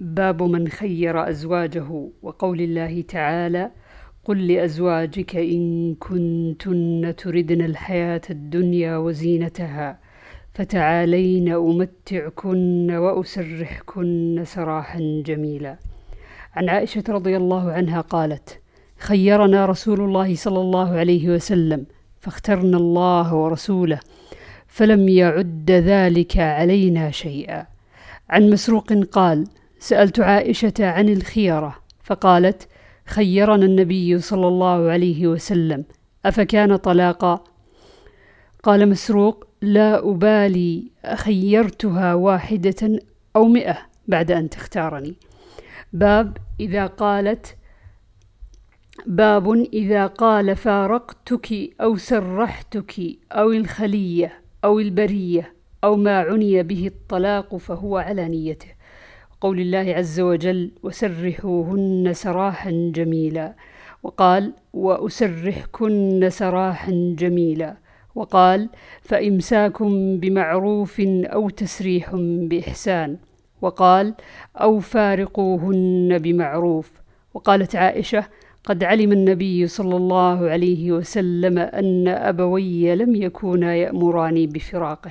باب من خير أزواجه وقول الله تعالى قل لأزواجك إن كنتن تردن الحياة الدنيا وزينتها فتعالين أمتعكن وأسرحكن سراحا جميلا. عن عائشة رضي الله عنها قالت خيرنا رسول الله صلى الله عليه وسلم فاخترنا الله ورسوله فلم يعد ذلك علينا شيئا. عن مسروق قال سألت عائشة عن الخيرة فقالت خيرنا النبي صلى الله عليه وسلم أفكان طلاقا؟ قال مسروق لا أبالي أخيرتها واحدة أو مئة بعد أن تختارني. باب إذا قالت باب إذا قال فارقتك أو سرحتك أو الخلية أو البرية أو ما عني به الطلاق فهو على نيته. قول الله عز وجل وسرحوهن سراحا جميلا وقال وأسرحكن سراحا جميلا وقال فإمساك بمعروف أو تسريح بإحسان وقال أو فارقوهن بمعروف وقالت عائشة قد علم النبي صلى الله عليه وسلم أن أبوي لم يكونا يأمراني بفراقه.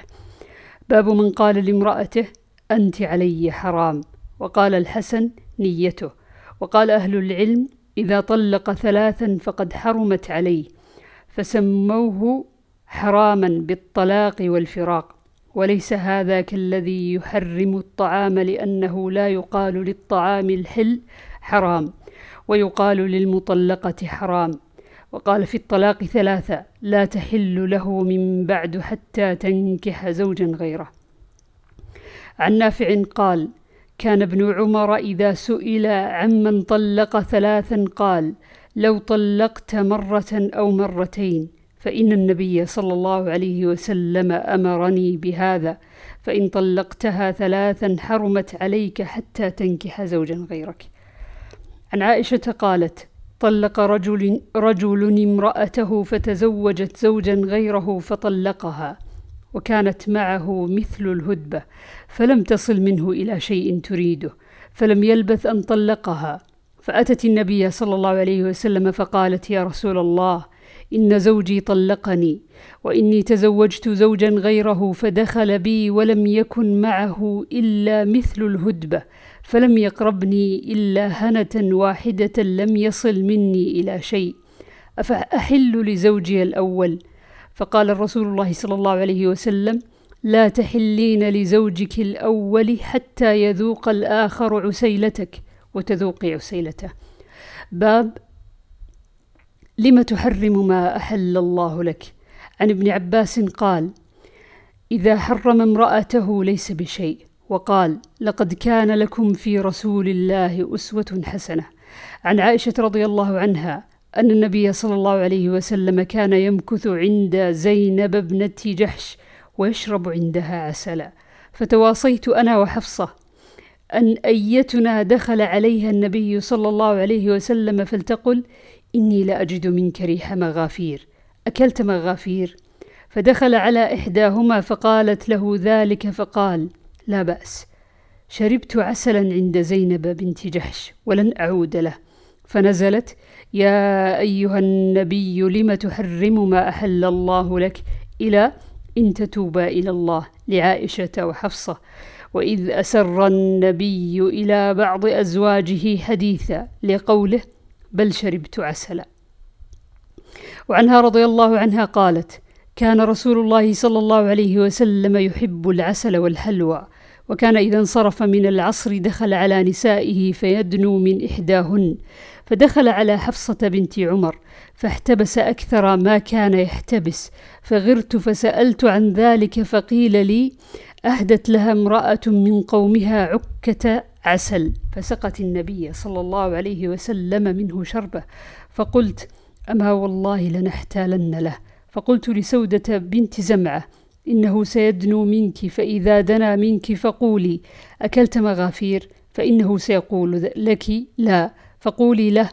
باب من قال لامرأته أنت علي حرام وقال الحسن نيته. وقال أهل العلم إذا طلق ثلاثا فقد حرمت عليه فسموه حراما بالطلاق والفراق. وليس هذا كالذي يحرم الطعام لأنه لا يقال للطعام الحل حرام ويقال للمطلقة حرام. وقال في الطلاق ثلاثة لا تحل له من بعد حتى تنكح زوجا غيره. عن نافع قال كان ابن عمر إذا سئل عمن طلق ثلاثا قال لو طلقت مرة أو مرتين فإن النبي صلى الله عليه وسلم أمرني بهذا فإن طلقتها ثلاثا حرمت عليك حتى تنكح زوجا غيرك. عن عائشة قالت طلق رجل, رجل امرأته فتزوجت زوجا غيره فطلقها وكانت معه مثل الهدبة فلم تصل منه إلى شيء تريده فلم يلبث أن طلقها. فأتت النبي صلى الله عليه وسلم فقالت يا رسول الله إن زوجي طلقني وإني تزوجت زوجا غيره فدخل بي ولم يكن معه إلا مثل الهدبة فلم يقربني إلا هنة واحدة لم يصل مني إلى شيء. أفأحل لزوجي الأول؟ فقال الرسول الله صلى الله عليه وسلم لا تحلين لزوجك الأول حتى يذوق الآخر عسيلتك. وتذوقي عسيلته. باب لم تحرم ما أحل الله لك؟ عن ابن عباس قال إذا حرم امرأته ليس بشيء. وقال لقد كان لكم في رسول الله أسوة حسنة. عن عائشة رضي الله عنها أن النبي صلى الله عليه وسلم كان يمكث عند زينب ابنة جحش ويشرب عندها عسلا فتواصيت أنا وحفصة أن أيتنا دخل عليها النبي صلى الله عليه وسلم فلتقل إني لأجد منك ريح مغافير. أكلت مغافير؟ فدخل على إحداهما فقالت له ذلك فقال لا بأس. شربت عسلا عند زينب بنت جحش ولن أعود له. فنزلت يا أيها النبي لم تحرم ما أحل الله لك؟ إلى إن تتوبا إلى الله لعائشة وحفصة. وإذ أسر النبي إلى بعض أزواجه حديثا لقوله بل شربت عسلا. وعنها رضي الله عنها قالت كان رسول الله صلى الله عليه وسلم يحب العسل والحلوى. وكان إذا انصرف من العصر دخل على نسائه فيدنو من إحداهن فدخل على حفصة بنت عمر فاحتبس أكثر ما كان يحتبس فغرت فسألت عن ذلك فقيل لي أهدت لها امرأة من قومها عكة عسل فسقت النبي صلى الله عليه وسلم منه شربه فقلت أما والله لنحتالن له فقلت لسودة بنت زمعة إنه سيدنو منك فإذا دنا منك فقولي. أكلت مغافير؟ فإنه سيقول لك لا. فقولي له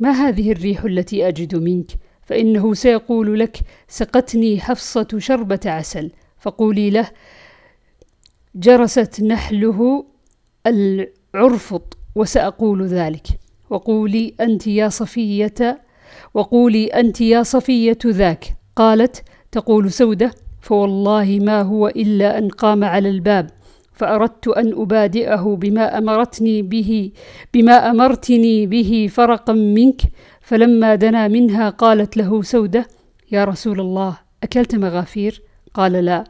ما هذه الريح التي أجد منك؟ فإنه سيقول لك سقتني حفصة شربة عسل. فقولي له جرست نحله عرفط وسأقول ذلك. وقولي أنت يا صفية وقولي أنت يا صفية ذاك. قالت تقول سودة فوالله ما هو إلا أن قام على الباب فأردت أن أبادئه بما أمرتني به بما أمرتني به فرقا منك فلما دنا منها قالت له سودة يا رسول الله أكلت مغافير؟ قال لا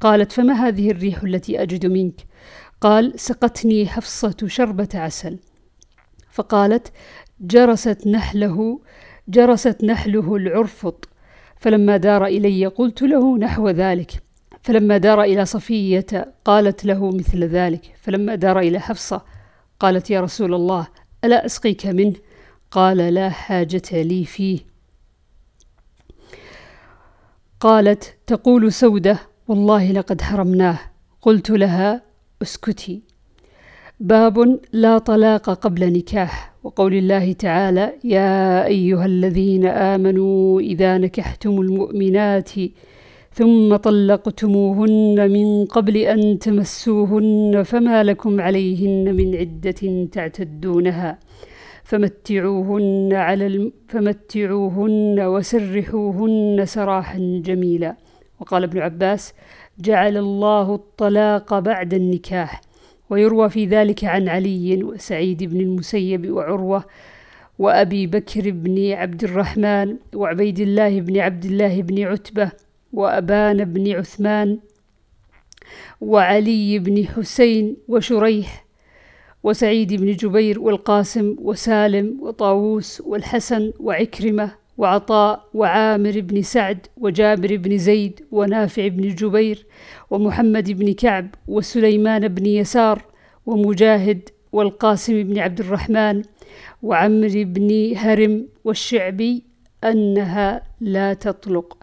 قالت فما هذه الريح التي أجد منك؟ قال سقتني حفصة شربة عسل فقالت جرست نحله جرست نحله العرفط فلما دار إلي قلت له نحو ذلك. فلما دار إلى صفية قالت له مثل ذلك. فلما دار إلى حفصة قالت يا رسول الله ألا أسقيك منه؟ قال لا حاجة لي فيه. قالت تقول سودة والله لقد حرمناه. قلت لها اسكتي. باب لا طلاق قبل نكاح وقول الله تعالى يا أيها الذين آمنوا إذا نكحتم المؤمنات ثم طلقتموهن من قبل أن تمسوهن فما لكم عليهن من عدة تعتدونها فمتعوهن على الم... فمتعوهن وسرحوهن سراحا جميلا. وقال ابن عباس جعل الله الطلاق بعد النكاح. ويروى في ذلك عن علي وسعيد بن المسيب وعروة وأبي بكر بن عبد الرحمن وعبيد الله بن عبد الله بن عتبة وأبان بن عثمان وعلي بن حسين وشريح وسعيد بن جبير والقاسم وسالم وطاووس والحسن وعكرمة وعطاء وعامر بن سعد وجابر بن زيد ونافع بن جبير ومحمد بن كعب وسليمان بن يسار ومجاهد والقاسم بن عبد الرحمن وعمر بن هرم والشعبي أنها لا تطلق.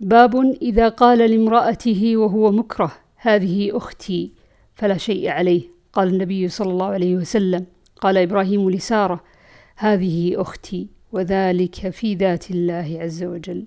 باب إذا قال لامرأته وهو مكره هذه أختي فلا شيء عليه. قال النبي صلى الله عليه وسلم قال إبراهيم لسارة هذه أختي. وذلك في ذات الله عز وجل.